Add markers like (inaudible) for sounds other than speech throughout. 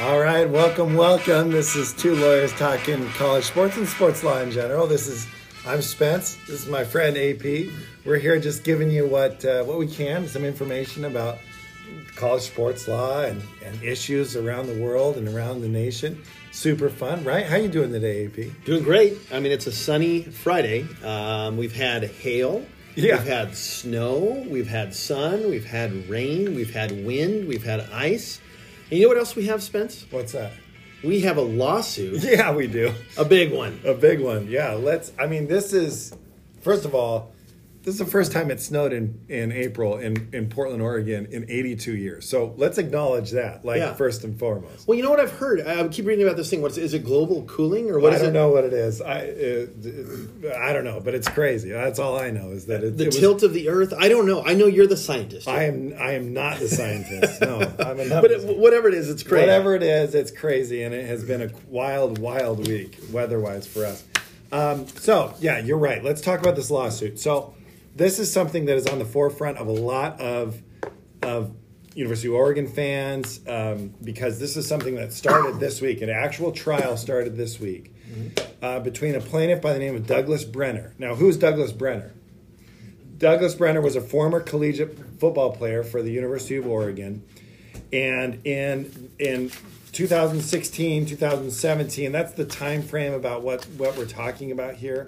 All right, welcome, welcome. This is two lawyers talking college sports and sports law in general. This is I'm Spence. This is my friend AP. We're here just giving you what uh, what we can, some information about college sports law and, and issues around the world and around the nation. Super fun, right? How you doing today, AP? Doing great. I mean, it's a sunny Friday. Um, we've had hail. Yeah. We've had snow. We've had sun. We've had rain. We've had wind. We've had ice. And you know what else we have, Spence? What's that? We have a lawsuit, (laughs) Yeah, we do. a big one. A big one. Yeah, let's I mean this is first of all, this is the first time it snowed in in April in in Portland, Oregon in 82 years. So, let's acknowledge that like Yeah. first and foremost. Well, you know what I've heard? I keep reading about this thing. What's is it? Global cooling or what I is don't it? know what it is. I uh, I don't know, but it's crazy. That's all I know is that it, The it was- tilt of the Earth. I don't know. I know you're the scientist. I am I am not the scientist. No, (laughs) I'm a but it, whatever it is, it's crazy. Whatever it is, it's crazy, and it has been a wild, wild week weather-wise for us. Um, so, yeah, you're right. Let's talk about this lawsuit. So, this is something that is on the forefront of a lot of of University of Oregon fans um, because this is something that started this week. An actual trial started this week uh, between a plaintiff by the name of Douglas Brenner. Now, who's Douglas Brenner? Douglas Brenner was a former collegiate football player for the University of Oregon, and in in 2016, 2017, that's the time frame about what what we're talking about here.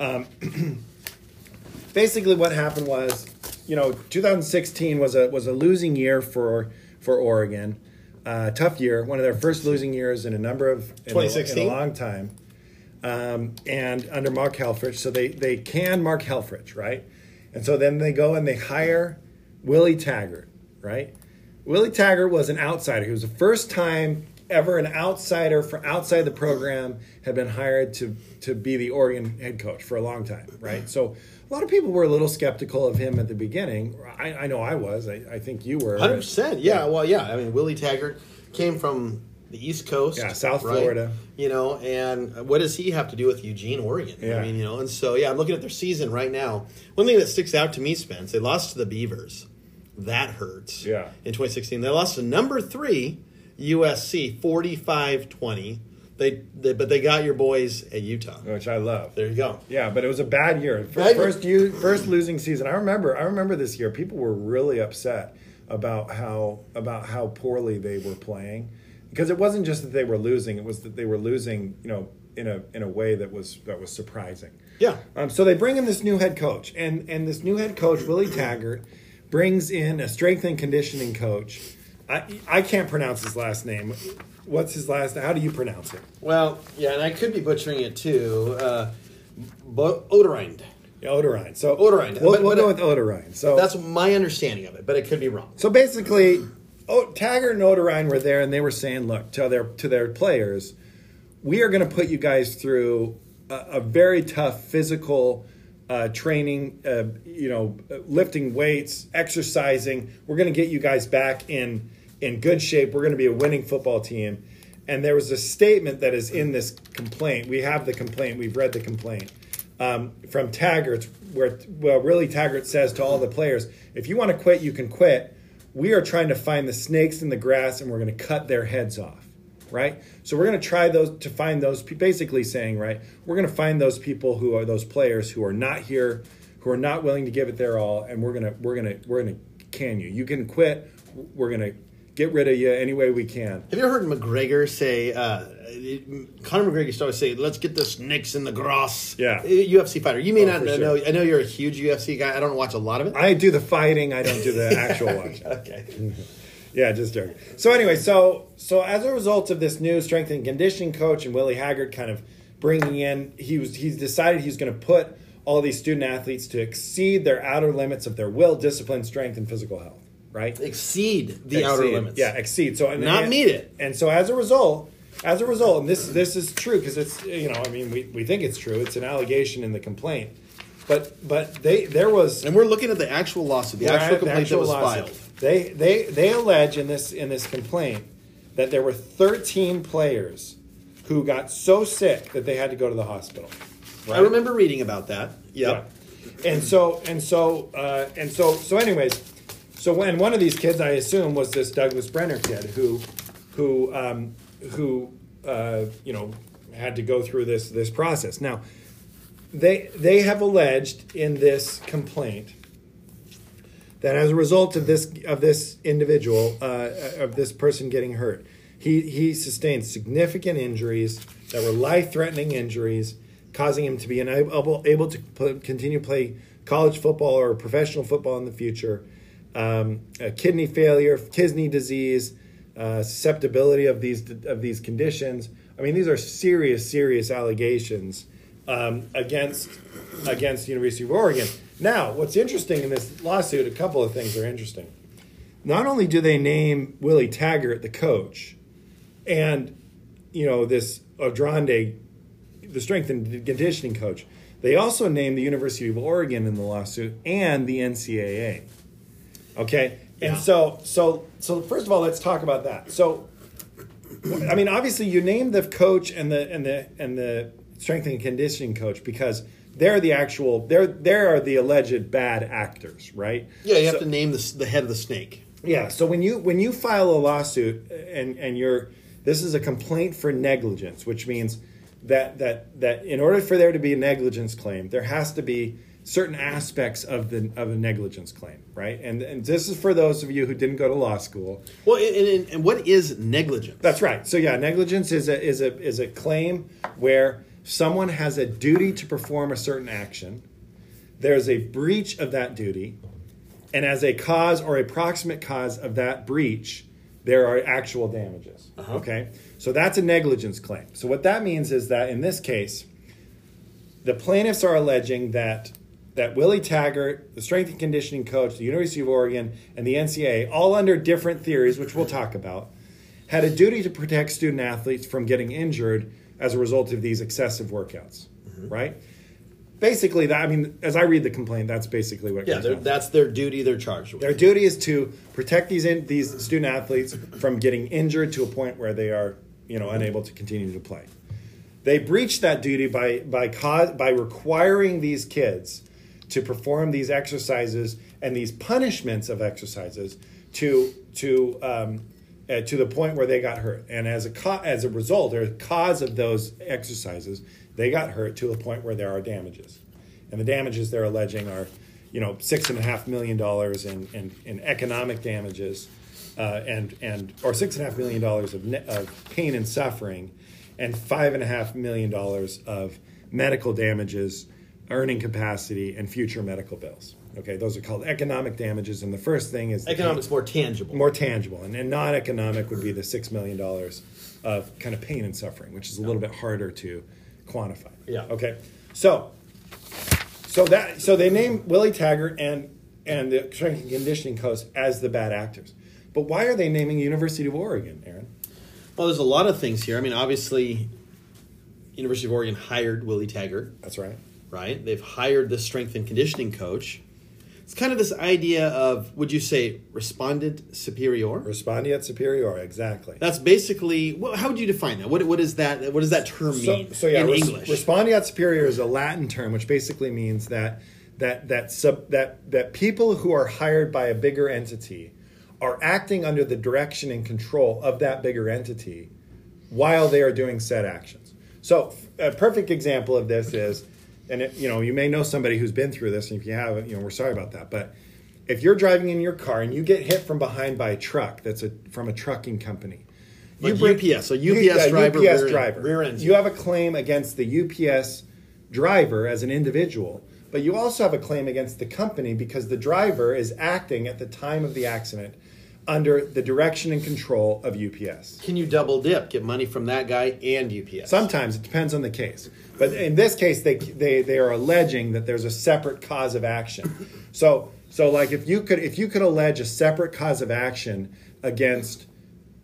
Um, (clears throat) basically, what happened was, you know, 2016 was a was a losing year for for Oregon. Uh, tough year, one of their first losing years in a number of in a- in a long time um, and under Mark Helfrich. So they they can Mark Helfrich, right? And so then they go and they hire Willie Taggart, right? Willie Taggart was an outsider. He was the first time ever an outsider from outside the program had been hired to to be the Oregon head coach for a long time, right? So a lot of people were a little skeptical of him at the beginning. I, I know I was. I, I think you were. Hundred percent. Yeah. Well, yeah. I mean, Willie Taggart came from the East Coast. Yeah, South right? Florida. You know, and what does he have to do with Eugene, Oregon? Yeah. I mean, you know, and so yeah, I'm looking at their season right now. One thing that sticks out to me, Spence, they lost to the Beavers. That hurts. Yeah. In 2016, they lost to number three USC, 45-20. They, they but they got your boys at Utah. which I love. There you go. Yeah, but it was a bad year. F- Bad year. First, you first losing season. I remember. I remember this year. People were really upset about how about how poorly they were playing, because it wasn't just that they were losing. It was that they were losing. You know, in a in a way that was that was surprising. Yeah. Um, so they bring in this new head coach, and and this new head coach Willie Taggart brings in a strength and conditioning coach. I I can't pronounce his last name. What's his last? How do you pronounce it? Well, yeah, and I could be butchering it too. Uh, Bo- Oderind. Odorine. So Odorine. We'll, But- we'll but- go with Odorine. So That's my understanding of it, but it could be wrong. So basically, oh, Taggart and Odorine were there, and they were saying, "Look to their to their players, we are going to put you guys through a, a very tough physical uh, training. Uh, you know, lifting weights, exercising. We're going to get you guys back in in good shape. We're going to be a winning football team." And there was a statement that is in this complaint. We have the complaint. We've read the complaint um, from Taggart, where well, really Taggart says to all the players, if you want to quit, you can quit. We are trying to find the snakes in the grass, and we're going to cut their heads off. Right. So we're going to try those to find those. Basically saying, right, we're going to find those people who are those players who are not here, who are not willing to give it their all, and we're gonna we're gonna we're gonna can you. You can quit. We're gonna get rid of you any way we can. Have you ever heard McGregor say, uh, Conor McGregor used to always say, let's get the snakes in the grass. Yeah. Uh, UFC fighter. You may Oh, not know. sure. I know you're a huge UFC guy. I don't watch a lot of it. I do the fighting. I don't do the actual (laughs) watching. okay. (laughs) Yeah, just joking. So anyway, so so as a result of this new strength and conditioning coach and Willie Taggart kind of bringing in, he was he's decided he's going to put all these student athletes to exceed their outer limits of their will, discipline, strength, and physical health. Right? Exceed the outer limits. Yeah, exceed. So and, Not and- meet it. And so as a result, as a result, and this this is true because it's you know I mean we, we think it's true. It's an allegation in the complaint, but but they there was And we're looking at the actual lawsuit, the actual at the complaint actual that was lawsuit. filed. They they they allege in this in this complaint that there were 13 players who got so sick that they had to go to the hospital. Right? I remember reading about that. Yep. Yeah. And so and so uh, and so so anyways, so when one of these kids I assume was this Douglas Brenner kid who who um, who uh, you know had to go through this this process. Now, they they have alleged in this complaint that as a result of this of this individual uh, of this person getting hurt, he he sustained significant injuries that were life threatening injuries, causing him to be unable able to continue to play college football or professional football in the future. Um, kidney failure, kidney disease, uh, susceptibility of these of these conditions. I mean, these are serious, serious allegations um, against against the University of Oregon. Now, what's interesting in this lawsuit, a couple of things are interesting. Not only do they name Willie Taggart the coach, and you know this Odronde, the strength and conditioning coach, they also name the University of Oregon in the lawsuit and the NCAA. Okay, and Yeah. so so so first of all, let's talk about that. So I mean, obviously, you name the coach and the and the and the strength and conditioning coach because they're the actual they're they are the alleged bad actors, right? Yeah, you have to name the, the head of the snake. yeah. So when you when you file a lawsuit and and you're this is a complaint for negligence, which means that that that in order for there to be a negligence claim, there has to be certain aspects of the of a negligence claim, right? And and this is for those of you who didn't go to law school. Well, and, and, and what is negligence? That's right. So yeah, negligence is a is a is a claim where someone has a duty to perform a certain action. There's a breach of that duty, and as a cause or a proximate cause of that breach, there are actual damages. Uh-huh. Okay? So that's a negligence claim. So what that means is that in this case, the plaintiffs are alleging that that Willie Taggart, the strength and conditioning coach, the University of Oregon, and the NCAA, all under different theories, which we'll talk about, had a duty to protect student athletes from getting injured as a result of these excessive workouts, mm-hmm. right? Basically, that I mean, as I read the complaint, that's basically what. it Yeah, comes they're- down to. that's their duty. They're charged with. Their duty is to protect these in, these student athletes from getting injured to a point where they are, you know, unable to continue to play. They breached that duty by by cause, by requiring these kids to perform these exercises and these punishments of exercises to to um, uh, to the point where they got hurt. And as a co- as a result, or cause of those exercises, they got hurt to the point where there are damages. And the damages they're alleging are, you know, six and a half million dollars in, in, in economic damages, uh, and and or six and a half million dollars of ne- of pain and suffering, and five and a half million dollars of medical damages, earning capacity, and future medical bills. Okay, those are called economic damages, and the first thing is the pain- Economics more tangible. more tangible, and, and non-economic would be the six million dollars of kind of pain and suffering, which is a little bit harder to quantify. Yeah. Okay. So, so that so they name Willie Taggart and and the strength and conditioning coach as the bad actors, but why are they naming University of Oregon, Aaron? Well, there's a lot of things here. I mean, obviously, University of Oregon hired Willie Taggart, That's right. Right? They've hired the strength and conditioning coach. It's kind of this idea of, would you say, respondeat superior? Respondeat superior, exactly. That's basically. Well, how would you define that? What, what is that? What does that term mean So, so yeah, in res- English? respondeat superior is a Latin term, which basically means that that that sub that that people who are hired by a bigger entity are acting under the direction and control of that bigger entity while they are doing said actions. So, a perfect example of this is, and it, you know, you may know somebody who's been through this, and if you haven't, you know, we're sorry about that. But if you're driving in your car and you get hit from behind by a truck that's a from a trucking company, Like bring- UPS, so you- UPS yeah, driver, UPS rear- driver. rear ends You have a claim against the UPS driver as an individual, but you also have a claim against the company because the driver is acting at the time of the accident under the direction and control of UPS. Can you double dip, get money from that guy and UPS? Sometimes it depends on the case, but in this case, they they they are alleging that there's a separate cause of action. So so like if you could if you could allege a separate cause of action against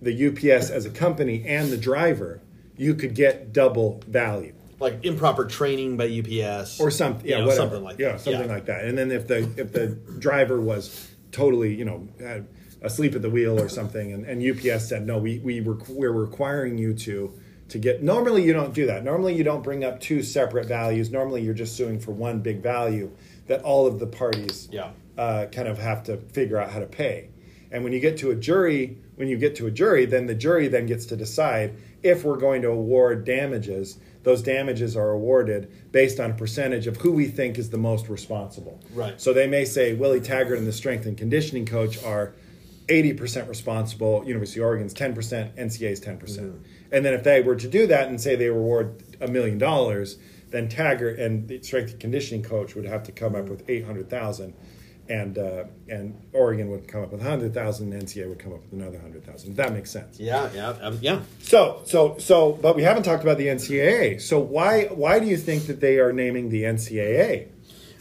the UPS as a company and the driver, you could get double value like improper training by UPS or something. Yeah, you know, something like yeah, that. something like that. And then if the if the driver was totally you know had asleep at the wheel or something, and, and UPS said no, we we were we're requiring you to to get. Normally you don't do that. Normally you don't bring up two separate values. Normally you're just suing for one big value that all of the parties Yeah. uh, kind of have to figure out how to pay. And when you get to a jury, when you get to a jury, then the jury then gets to decide if we're going to award damages. Those damages are awarded based on a percentage of who we think is the most responsible. Right. So they may say Willie Taggart and the strength and conditioning coach are 80% responsible, University of Oregon's 10%, NCA's 10%. percent And then if they were to do that and say they reward a million dollars, then Taggart and the strength and conditioning coach would have to come up with 800,000 and uh, and Oregon would come up with 100,000 and NCA would come up with another 100,000. That makes sense. Yeah, yeah, um, yeah. So, so, so, but we haven't talked about the NCAA. So why, why do you think that they are naming the NCAA?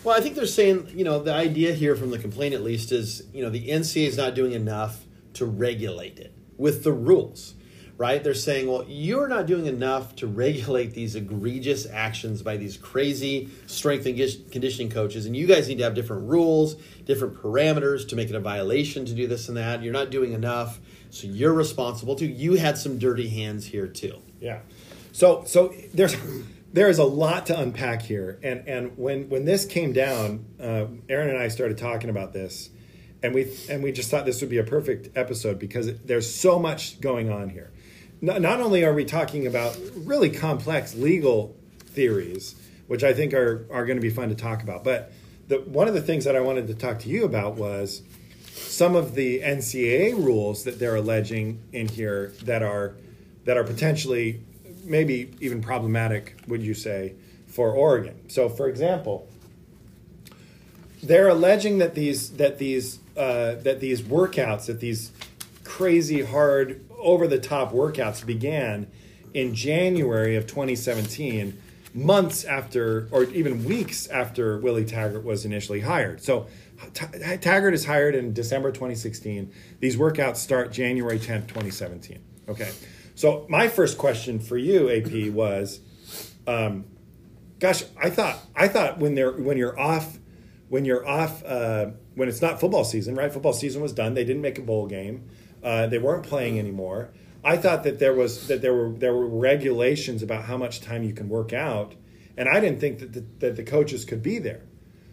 Well, I think they're saying, you know, the idea here from the complaint at least is, you know, the NCAA is not doing enough to regulate it with the rules, right? They're saying, well, you're not doing enough to regulate these egregious actions by these crazy strength and conditioning coaches, and you guys need to have different rules, different parameters to make it a violation to do this and that. You're not doing enough, so you're responsible too. You had some dirty hands here too. Yeah. So, so there's there is a lot to unpack here, and and when when this came down, uh, Aaron and I started talking about this, and we and we just thought this would be a perfect episode because there's so much going on here. Not, not only are we talking about really complex legal theories, which I think are are going to be fun to talk about, but the, one of the things that I wanted to talk to you about was some of the NCAA rules that they're alleging in here that are that are potentially maybe even problematic, would you say, for Oregon? So, for example, they're alleging that these that these uh, that these workouts, that these crazy hard, over the top workouts began in January of 2017, months after, or even weeks after Willie Taggart was initially hired. So. Taggart is hired in December 2016. These workouts start January 10th, 2017. Okay. So my first question for you, AP, was, um, gosh, I thought I thought when they're when you're off when you're off uh, when it's not football season, right? Football season was done. They didn't make a bowl game. Uh, they weren't playing anymore. I thought that there was that there were there were regulations about how much time you can work out, and I didn't think that the, that the coaches could be there.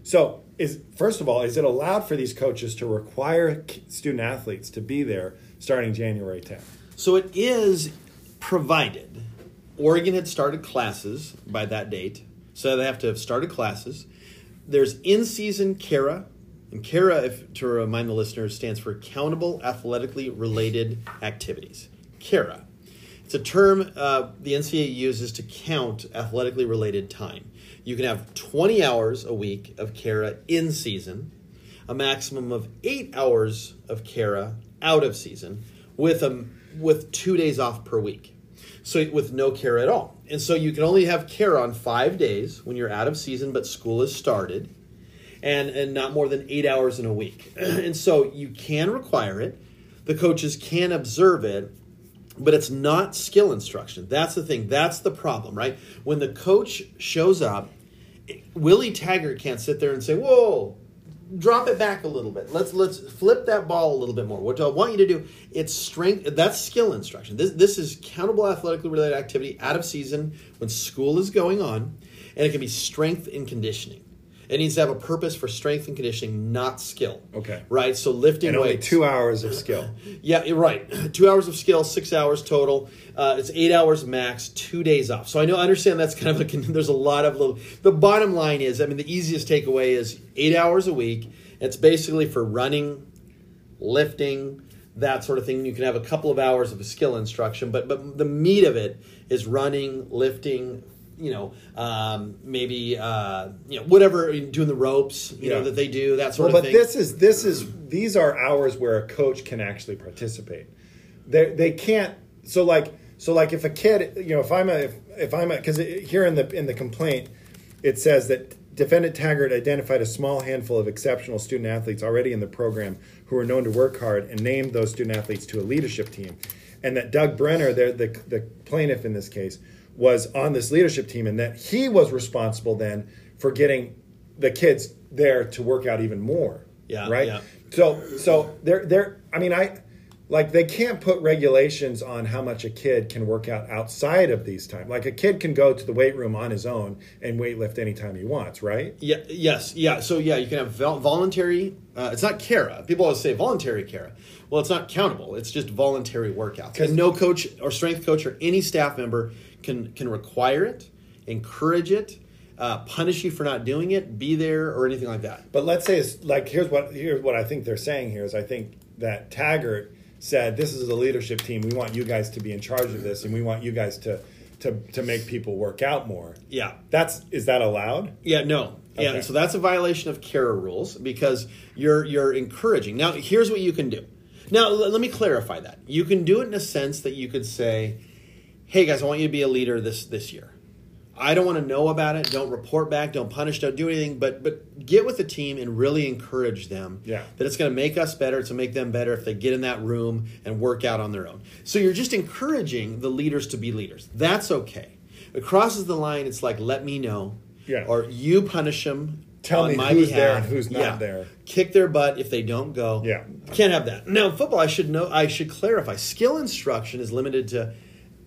So, is first of all, is it allowed for these coaches to require student athletes to be there starting January 10th? So it is provided. Oregon had started classes by that date, so they have to have started classes. There's in season CARA, and CARA, if, to remind the listeners, stands for Countable Athletically Related Activities. CARA. It's a term uh, the NCAA uses to count athletically related time. You can have 20 hours a week of CARA in season, a maximum of eight hours of CARA out of season, with a with two days off per week. So with no care at all. And so you can only have care on five days when you're out of season, but school has started, and, and not more than eight hours in a week. (clears throat) and so you can require it. The coaches can observe it, but it's not skill instruction. That's the thing. That's the problem, right? When the coach shows up, Willie Taggart can't sit there and say, Whoa, drop it back a little bit. Let's let's flip that ball a little bit more. What do I want you to do, it's strength. That's skill instruction. This this is countable athletically related activity out of season when school is going on, and it can be strength and conditioning. It needs to have a purpose for strength and conditioning, not skill. Okay. Right. So lifting and only two hours of skill. (laughs) yeah, right. (clears throat) Two hours of skill, six hours total. Uh, it's eight hours max, two days off. So I know, I understand that's kind of a. (laughs) There's a lot of little. The bottom line is, I mean, the easiest takeaway is eight hours a week. It's basically for running, lifting, that sort of thing. You can have a couple of hours of skill instruction, but but the meat of it is running, lifting, you know, um, maybe uh, you know whatever doing the ropes, you yeah. know that they do that sort well, of thing. But this is this is these are hours where a coach can actually participate. They they can't. So like so like if a kid, you know, if I'm a if, if I'm a because here in the in the complaint, it says that defendant Taggart identified a small handful of exceptional student athletes already in the program who were known to work hard and named those student athletes to a leadership team, and that Doug Brenner, the the, the plaintiff in this case was on this leadership team and that he was responsible then for getting the kids there to work out even more. Yeah. Right. Yeah. So so there there I mean I like they can't put regulations on how much a kid can work out outside of these times. Like a kid can go to the weight room on his own and weight lift anytime he wants, right? Yeah. Yes. Yeah. So yeah, you can have voluntary. Uh, it's not CARA. People always say voluntary CARA. Well, it's not countable. It's just voluntary workouts. And no coach or strength coach or any staff member can can require it, encourage it, uh, punish you for not doing it, be there, or anything like that. But let's say it's like here's what here's what I think they're saying here is I think that Taggart said this is a leadership team. We want you guys to be in charge of this, and we want you guys to to to make people work out more. Yeah. That's is that allowed? Yeah, no. Yeah, so that's a violation of CARA rules because you're you're encouraging. Now, here's what you can do. Now, let me clarify that. You can do it in a sense that you could say, "Hey guys, I want you to be a leader this this year. I don't want to know about it. Don't report back. Don't punish. Don't do anything. But but get with the team and really encourage them. Yeah. That it's going to make us better. It's To make them better if they get in that room and work out on their own. So you're just encouraging the leaders to be leaders. That's okay. It crosses the line. It's like let me know. Yeah. Or you punish them. Tell me who's behalf. there and who's not there. Kick their butt if they don't go. Yeah. Can't have that. Now, football. I should know. I should clarify. Skill instruction is limited to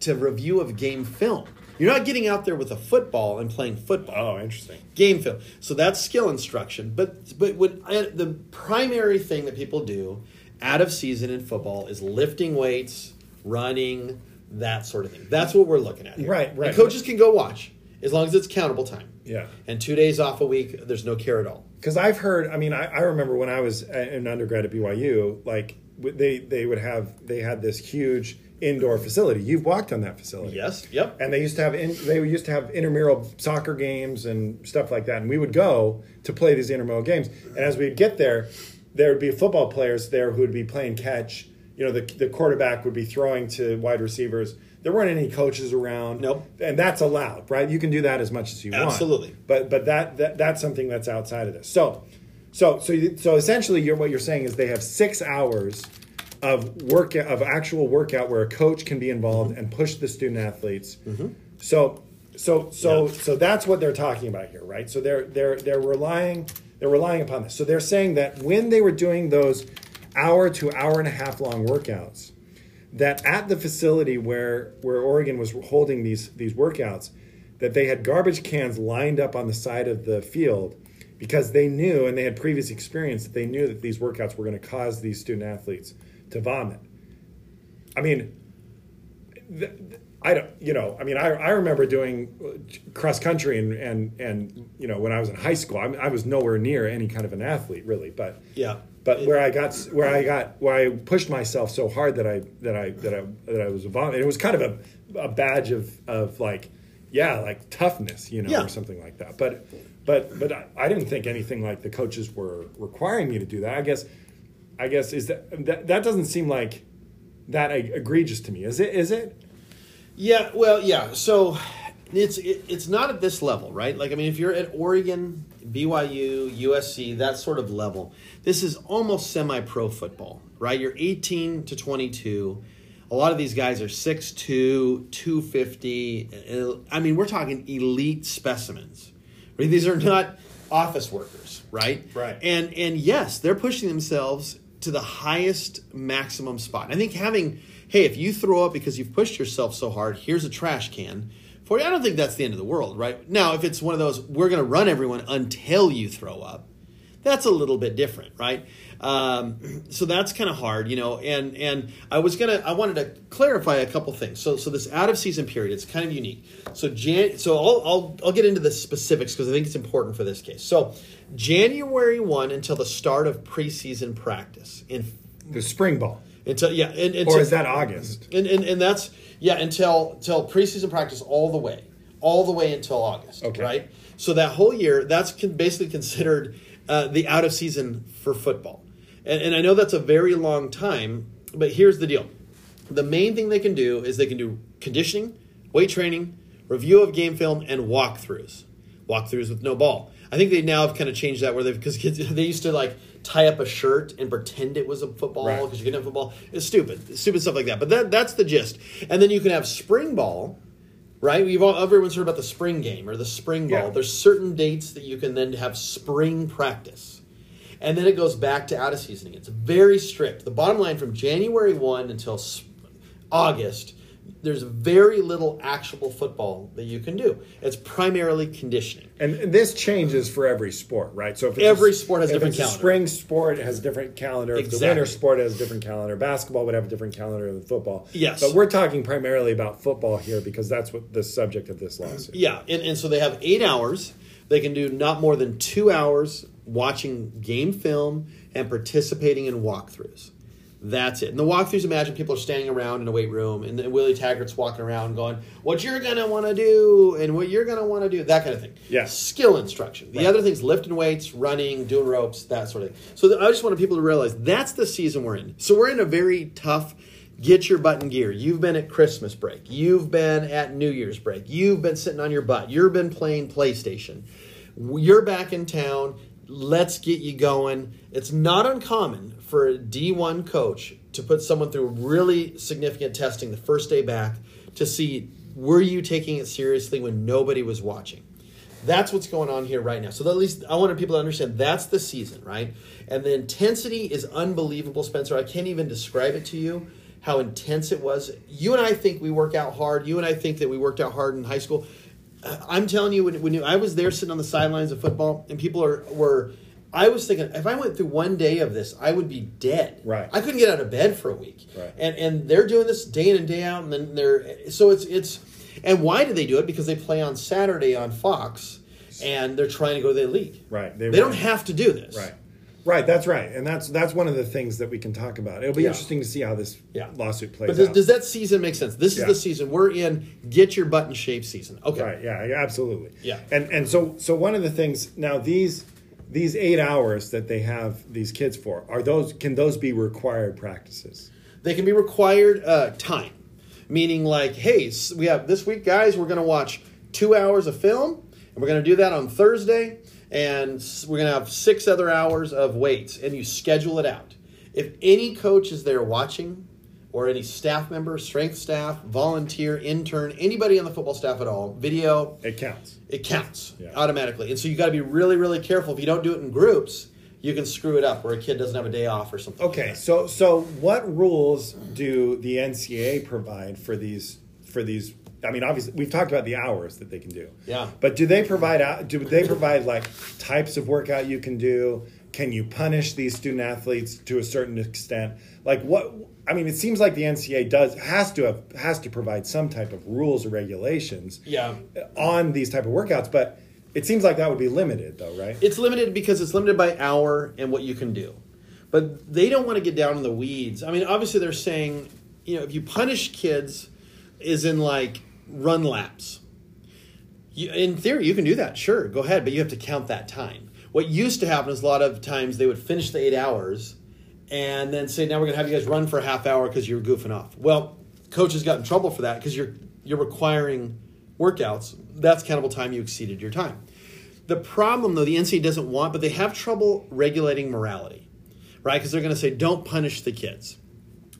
to review of game film. You're not getting out there with a football and playing football Oh, interesting. game film. So that's skill instruction. But but what I, the primary thing that people do out of season in football is lifting weights, running, that sort of thing. That's what we're looking at. Here. Right, right. And coaches can go watch as long as it's countable time. Yeah. And two days off a week, there's no care at all. Because I've heard, I mean, I, I remember when I was an undergrad at BYU, like they they would have they had this huge indoor facility. You've walked on that facility, Yes. Yep. And they used to have in, they used to have intramural soccer games and stuff like that, and we would go to play these intramural games. And as we'd get there, there would be football players there who would be playing catch. You know, the the quarterback would be throwing to wide receivers. There weren't any coaches around. Nope. And that's allowed, right? You can do that as much as you want. Absolutely. But but that, that that's something that's outside of this. So so so so essentially, you're, what you're saying is they have six hours of work of actual workout where a coach can be involved mm-hmm. and push the student athletes. Mm-hmm. So so so Yeah. so that's what they're talking about here, right? So they're they're they're relying they're relying upon this. So they're saying that when they were doing those hour to hour and a half long workouts, that at the facility where where Oregon was holding these these workouts, that they had garbage cans lined up on the side of the field because they knew and they had previous experience that they knew that these workouts were going to cause these student athletes to vomit. I mean, th- th- I don't, you know, I mean, I, I remember doing uh, cross country and, and, and, you know, when I was in high school, I, mean, I was nowhere near any kind of an athlete really, but, Yeah. but where I got, where I got, where I pushed myself so hard that I, that I, that I, that I was a vomit. It was kind of a, a badge of, of like, yeah, like toughness, you know, Yeah. or something like that. But, but, but I, I didn't think anything like the coaches were requiring me to do that. I guess, I guess is that, that, that doesn't seem like that egregious to me. Is it, is it? Yeah, well, yeah. So it's it, it's not at this level, right? Like, I mean, if you're at Oregon, BYU, USC, that sort of level, this is almost semi-pro football, right? You're 18 to 22. A lot of these guys are 6'2", 250. I mean, we're talking elite specimens. Right? These are not office workers, right? Right. And and yes, they're pushing themselves to the highest maximum spot. I think having, hey, if you throw up because you've pushed yourself so hard, here's a trash can for you. I don't think that's the end of the world, right? Now, if it's one of those, we're going to run everyone until you throw up, that's a little bit different, right? Um, (clears throat) so that's kind of hard, you know. And and I was gonna, I wanted to clarify a couple things. So so this out of season period, it's kind of unique. So Jan, so I'll I'll, I'll get into the specifics because I think it's important for this case. So January one until the start of preseason practice in The spring ball. until yeah, and, and Or is that August? and, and and that's yeah until until preseason practice all the way, all the way until August. Okay. Right. So that whole year, that's con- basically considered uh, the out of season for football, and, and I know that's a very long time. But here's the deal: the main thing they can do is they can do conditioning, weight training, review of game film, and walkthroughs. Walkthroughs with no ball. I think they now have kind of changed that where they've because kids (laughs) they used to like tie up a shirt and pretend it was a football Right. because you couldn't have football. It's stupid, stupid stuff like that. But that that's the gist. And then you can have spring ball, right? We've all everyone's heard about the spring game or the spring ball. Yeah. There's certain dates that you can then have spring practice. and then it goes back to out of seasoning. It's very strict. The bottom line from January one until August, there's very little actual football that you can do. It's primarily conditioning. And, and this changes for every sport, right? So if it's Every a, sport has a if different it's calendar. spring sport, has a different calendar. If the winter sport has a different calendar. Basketball would have a different calendar than football. Yes. But we're talking primarily about football here because that's what the subject of this lawsuit. Yeah, and, and so they have eight hours. They can do not more than two hours watching game film and participating in walkthroughs. That's it. And the walkthroughs, imagine people are standing around in a weight room, and then Willie Taggart's walking around going, "What you're gonna want to do, and what you're gonna want to do," that kind of thing. Yeah. skill instruction. The Right. other things, lifting weights, running, doing ropes, that sort of thing. So th- I just wanted people to realize that's the season we're in. So we're in a very tough. Get your button gear. You've been at Christmas break. You've been at New Year's break. You've been sitting on your butt. You've been playing PlayStation. You're back in town. Let's get you going. It's not uncommon for a D1 coach to put someone through really significant testing the first day back to see were you taking it seriously when nobody was watching. That's what's going on here right now. So at least I wanted people to understand that's the season, right? And the intensity is unbelievable, Spencer. I can't even describe it to you how intense it was. You and I think we work out hard. You and I think that we worked out hard in high school. I'm telling you, when, when you, I was there sitting on the sidelines of football, and people are were, I was thinking if I went through one day of this, I would be dead. Right. I couldn't get out of bed for a week. Right. And and they're doing this day in and day out, and then they're so it's it's, and why do they do it? Because they play on Saturday on Fox, and they're trying to go to the league. Right. They, don't have to do this. Right. Right, that's right, and that's that's one of the things that we can talk about. It'll be Yeah. interesting to see how this Yeah. lawsuit plays But does, out. does that season make sense? This is Yeah. the season we're in. Get your butt in shape season. Okay. Right. Yeah. yeah, Absolutely. Yeah. And and so so one of the things now these these eight hours that they have these kids for are those can those be required practices? They can be required uh, time, meaning like, hey, we have this week, guys. We're going to watch two hours of film, and we're going to do that on Thursday, and we're going to have six other hours of weights, and you schedule it out. If any coach is there watching, or any staff member, strength staff, volunteer, intern, anybody on the football staff at all, video, It counts. it counts Yeah. automatically. And so you got to be really, really careful. If you don't do it in groups, you can screw it up where a kid doesn't have a day off or something. like Okay. that. So so what rules do the NCAA provide for these for these? I mean, obviously we've talked about the hours that they can do. Yeah. But do they provide out? Do they provide like types of workout you can do? Can you punish these student athletes to a certain extent? Like what? I mean, it seems like the NCAA does has to have has to provide some type of rules or regulations Yeah. on these type of workouts, but it seems like that would be limited, though, right? It's limited because it's limited by hour and what you can do. But they don't want to get down in the weeds. I mean, obviously they're saying, you know, if you punish kids is in like run laps. You, in theory, you can do that, sure, go ahead, but you have to count that time. What used to happen is a lot of times they would finish the eight hours and then say, now we're going to have you guys run for a half hour because you're goofing off. Well, coaches got in trouble for that because you're, you're requiring workouts. That's countable time you exceeded your time. The problem, though, the NCAA doesn't want, but they have trouble regulating morality, right? Because they're going to say, don't punish the kids.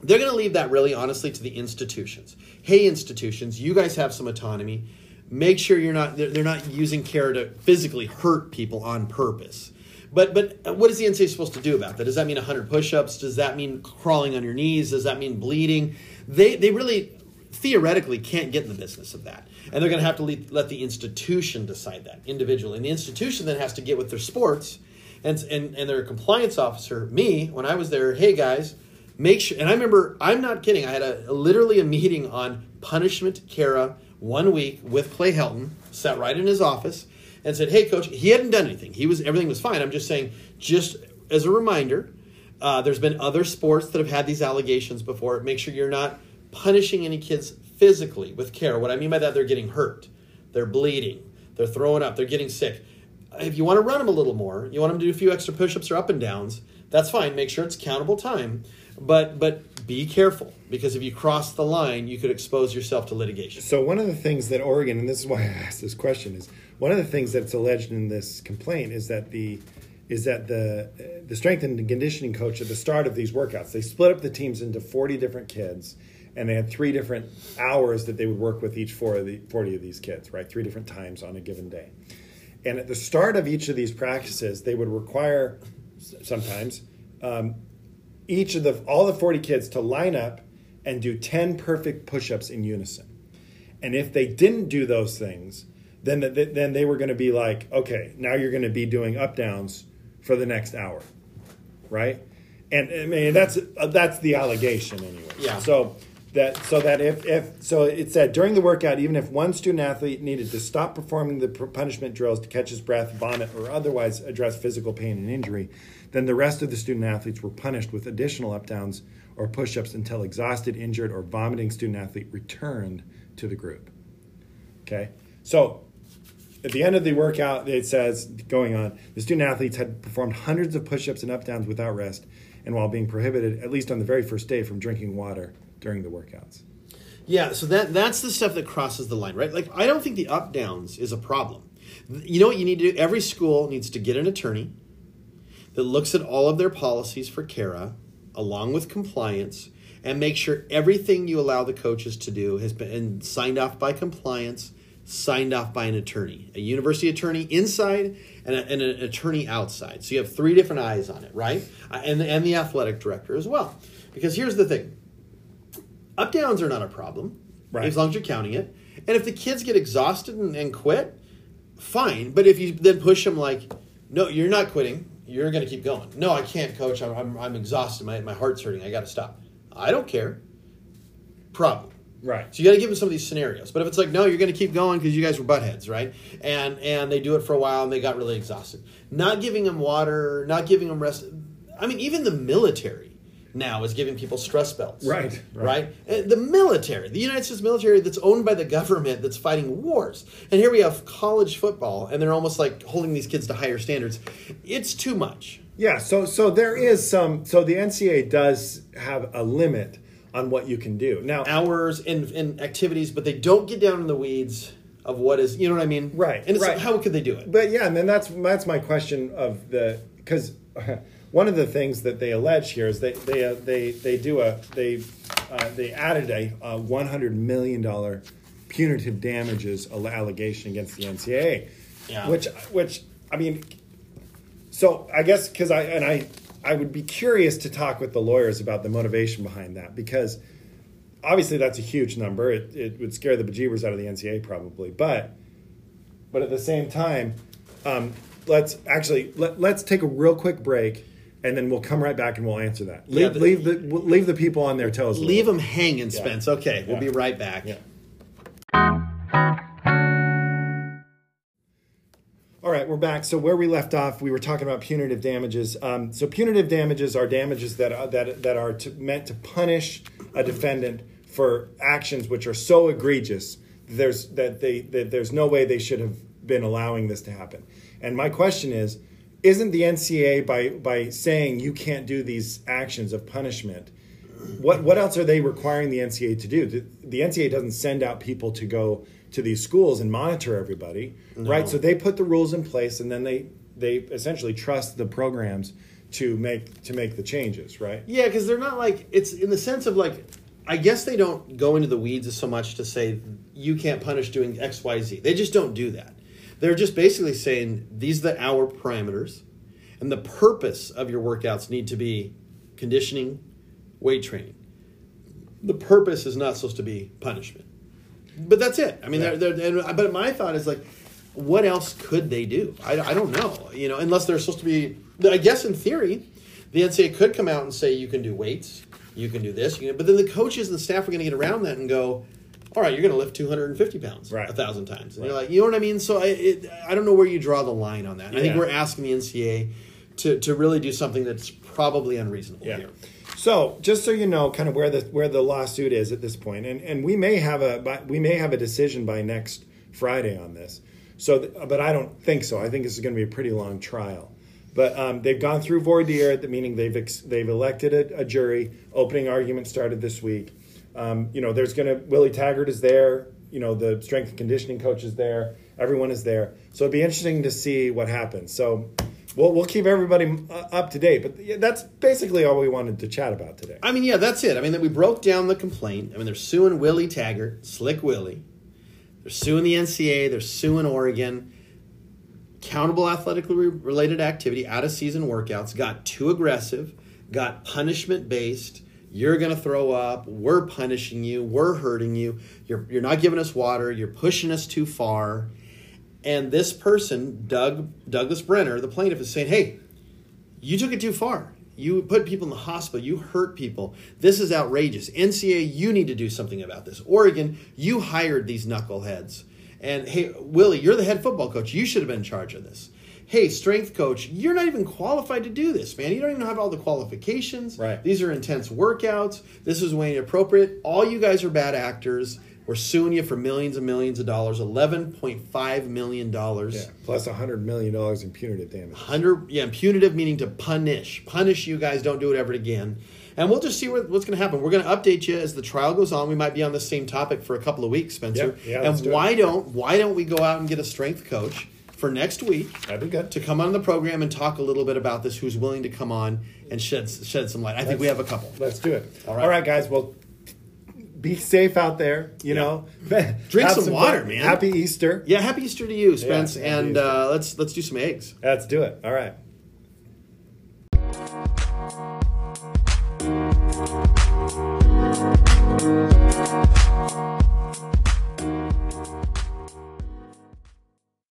They're going to leave that really honestly to the institutions. Hey, institutions, you guys have some autonomy. Make sure you're not they're, not using care to physically hurt people on purpose. But but uh, what is the NCAA supposed to do about that? Does that mean 100 push-ups? Does that mean crawling on your knees? Does that mean bleeding? They they really theoretically can't get in the business of that. And they're going to have to le- let the institution decide that individually. And the institution then has to get with their sports and, and, and their compliance officer, me, when I was there, hey guys, make sure. And I remember, I'm not kidding, I had a literally a meeting on punishment CARA one week with Clay Helton, sat right in his office and said, hey coach, he hadn't done anything. He was, everything was fine. I'm just saying, just as a reminder, uh, there's been other sports that have had these allegations before. Make sure you're not punishing any kids physically with care. What I mean by that, they're getting hurt, they're bleeding, they're throwing up, they're getting sick. If you want to run them a little more, you want them to do a few extra push-ups or up and downs. That's fine. Make sure it's countable time, but but be careful because if you cross the line, you could expose yourself to litigation. So one of the things that Oregon, and this is why I asked this question, is one of the things that's alleged in this complaint is that the is that the the strength and conditioning coach at the start of these workouts they split up the teams into forty different kids, and they had three different hours that they would work with each four of the forty of these kids, right? Three different times on a given day, and at the start of each of these practices, they would require sometimes, um, each of the all the 40 kids to line up and do 10 perfect push-ups in unison. And if they didn't do those things, then th- then they were going to be like, okay, now you're going to be doing up downs for the next hour, right? And I mean that's uh, that's the allegation anyway. Yeah. So that so that if if so it said during the workout, even if one student athlete needed to stop performing the punishment drills to catch his breath, vomit, or otherwise address physical pain and injury, then the rest of the student athletes were punished with additional up downs or push ups until exhausted, injured, or vomiting student athlete returned to the group. Okay, so at the end of the workout, it says going on, the student athletes had performed hundreds of push ups and up downs without rest, and while being prohibited, at least on the very first day, from drinking water during the workouts. Yeah, so that that's the stuff that crosses the line, right? Like I don't think the up downs is a problem. You know what you need to do? Every school needs to get an attorney that looks at all of their policies for CARA, along with compliance, and make sure everything you allow the coaches to do has been signed off by compliance, signed off by an attorney, a university attorney inside and, a, and an attorney outside. So you have three different eyes on it, right? Uh, And and the athletic director as well. Because here's the thing up downs are not a problem Right. as long as you're counting it and if the kids get exhausted and, and quit fine but if you then push them like no you're not quitting you're going to keep going no i can't coach i'm, I'm, I'm exhausted my, my heart's hurting i got to stop i don't care problem Right. so you got to give them some of these scenarios. But if it's like, no, you're going to keep going because you guys were butt heads, right? And and they do it for a while and they got really exhausted. Not giving them water, not giving them rest. I mean, even the military now is giving people stress belts, Right, right. Right. The military, the United States military, that's owned by the government, that's fighting wars. And here we have college football, and they're almost like holding these kids to higher standards. It's too much. Yeah, so so there is some. So the NCAA does have a limit on what you can do. Now, Hours and, and activities, but they don't get down in the weeds of what is, you know what I mean? Right, And it's right. how could they do it? But yeah, and then that's that's my question of the because (laughs) one of the things that they allege here is they they uh, they they do a they uh, they added a, a one hundred million dollar punitive damages allegation against the NCAA, Yeah. which which I mean, so I guess because I and I I would be curious to talk with the lawyers about the motivation behind that because obviously that's a huge number. It, it would scare the bejeebers out of the NCAA probably, but but at the same time, um, let's actually let, let's take a real quick break, and then we'll come right back and we'll answer that. Yeah, Leave, the- leave the leave the people on their toes. Leave them hanging, Spence. Okay, we'll Yeah. be right back. Yeah. All right, we're back. So where we left off, we were talking about punitive damages. Um, so punitive damages are damages that are, that that are to, meant to punish a defendant for actions which are so egregious there's that they that there's no way they should have been allowing this to happen. And my question is, isn't the NCA by by saying you can't do these actions of punishment? What what else are they requiring the NCA to do? The, the NCAA doesn't send out people to go to these schools and monitor everybody, right? So they put the rules in place, and then they they essentially trust the programs to make to make the changes, right? Yeah, because they're not like it's in the sense of like I guess they don't go into the weeds so much to say you can't punish doing X, Y, Z. They just don't do that. They're just basically saying these are the hour parameters, and the purpose of your workouts need to be conditioning, weight training. The purpose is not supposed to be punishment. But that's it. I mean, Yeah. they're, they're, and, but my thought is like, what else could they do? I, I don't know. You know, unless they're supposed to be. I guess in theory, the NCAA could come out and say you can do weights, you can do this, you can, but then the coaches and the staff are going to get around that and go, all right, you're going to lift 250 pounds Right. a thousand times. And you're like, you know what I mean? So I, it, I don't know where you draw the line on that. And I think we're asking the NCA to, to really do something that's probably unreasonable Yeah. here. So just so you know, kind of where the where the lawsuit is at this point, and and we may have a we may have a decision by next Friday on this. So, th- but I don't think so. I think this is going to be a pretty long trial. But um, they've gone through voir dire, the meaning they've ex- they've elected a, a jury. Opening argument started this week. Um, you know, there's going to Willie Taggart is there. You know, the strength and conditioning coach is there. Everyone is there. So it'd be interesting to see what happens. So. We'll, we'll keep everybody uh, up to date, but that's basically all we wanted to chat about today. I mean, yeah, that's it. I mean, that we broke down the complaint. I mean, they're suing Willie Taggart, Slick Willie. They're suing the NCAA. They're suing Oregon. countable athletically related activity, out of season workouts, got too aggressive, got punishment based. You're going to throw up. We're punishing you. We're hurting you. You're, you're not giving us water. You're pushing us too far. And this person, Doug Douglas Brenner, the plaintiff, is saying, "Hey, you took it too far. You put people in the hospital. You hurt people. This is outrageous. NCA, you need to do something about this. Oregon, you hired these knuckleheads. And hey, Willie, you're the head football coach. You should have been in charge of this. Hey, strength coach, you're not even qualified to do this, man. You don't even have all the qualifications. Right. These are intense workouts. This is way inappropriate. All you guys are bad actors. We're suing you for millions and millions of dollars. Eleven point five million dollars. Yeah, plus $100 million in punitive damage. Hundred, yeah, punitive meaning to punish, punish you guys. Don't do it ever again. And we'll just see what, what's going to happen. We're going to update you as the trial goes on. We might be on the same topic for a couple of weeks, Spencer. Yep, yeah, and do it. why don't why don't we go out and get a strength coach for next week That'd be good. to come on the program and talk a little bit about this? Who's willing to come on and shed shed some light? I think we have a couple. Let's do it. All All right. right, guys. Well, be safe out there. You Yeah. know, (laughs) Drink Have some water, fun. man. Happy Easter. Yeah, happy Easter to you, Spence. happy and uh, let's let's do some eggs. Let's do it. All right.